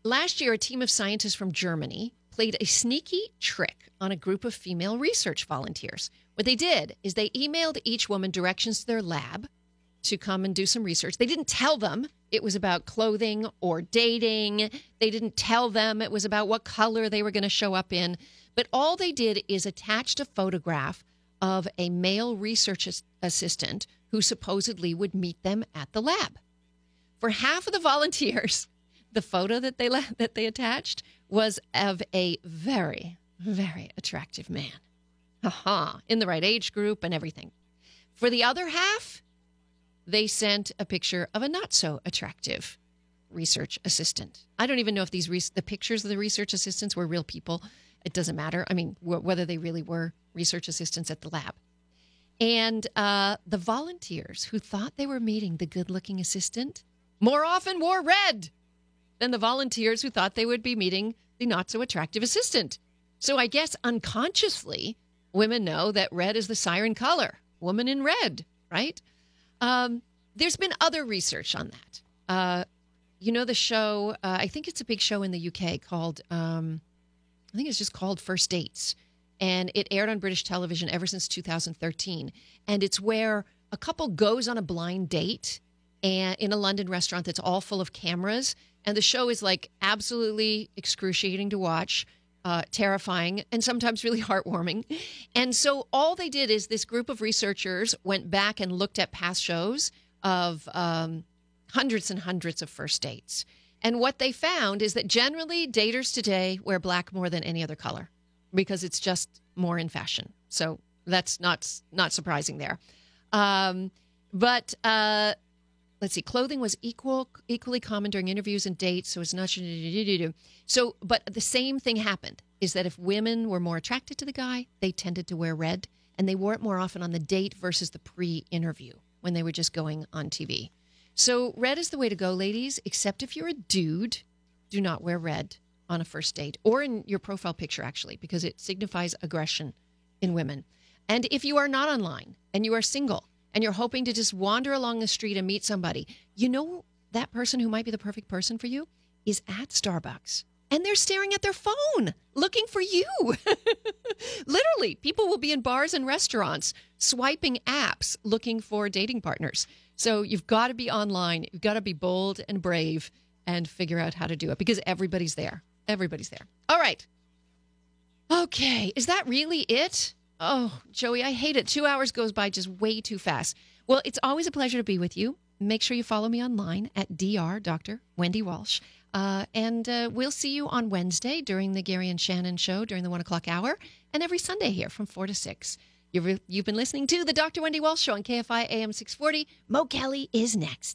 last year, a team of scientists from Germany played a sneaky trick on a group of female research volunteers. What they did is they emailed each woman directions to their lab to come and do some research. They didn't tell them it was about clothing or dating. They didn't tell them it was about what color they were going to show up in. But all they did is attached a photograph of a male research assistant who supposedly would meet them at the lab. For half of the volunteers, the photo that they that they attached was of a very very attractive man. Haha, in the right age group and everything. For the other half, they sent a picture of a not so attractive research assistant. I don't even know if these re- the pictures of the research assistants were real people. It doesn't matter. I mean, w- whether they really were research assistants at the lab. And uh, the volunteers who thought they were meeting the good looking assistant more often wore red than the volunteers who thought they would be meeting the not so attractive assistant. So I guess unconsciously, women know that red is the siren color, woman in red, right? Um, there's been other research on that. Uh, you know, the show, uh, I think it's a big show in the UK called, um, I think it's just called First Dates. And it aired on British television ever since 2013. And it's where a couple goes on a blind date and in a London restaurant that's all full of cameras. And the show is like absolutely excruciating to watch uh, terrifying and sometimes really heartwarming. And so all they did is this group of researchers went back and looked at past shows of um, hundreds and hundreds of first dates. And what they found is that generally daters today wear black more than any other color because it's just more in fashion. So that's not not surprising there. Um, but uh, let's see, clothing was equal equally common during interviews and dates, so it's not so. But the same thing happened is that if women were more attracted to the guy, they tended to wear red, and they wore it more often on the date versus the pre-interview when they were just going on TV. So red is the way to go, ladies. Except if you're a dude, do not wear red. on a first date or in your profile picture, actually, because it signifies aggression in women. And if you are not online and you are single and you're hoping to just wander along the street and meet somebody, you know that person who might be the perfect person for you is at Starbucks. And they're staring at their phone looking for you. Literally, people will be in bars and restaurants swiping apps looking for dating partners. So you've got to be online. You've got to be bold and brave and figure out how to do it because everybody's there. Everybody's there. All right. Okay. Is that really it? Oh, Joey, I hate it. Two hours goes by just way too fast. Well, it's always a pleasure to be with you. Make sure you follow me online at Dr. Dr. Wendy Walsh. Uh, and uh, we'll see you on Wednesday during the Gary and Shannon show during the one o'clock hour, and every Sunday here from four to six. You've, you've been listening to the Dr. Wendy Walsh show on KFI AM 640. Mo Kelly is next.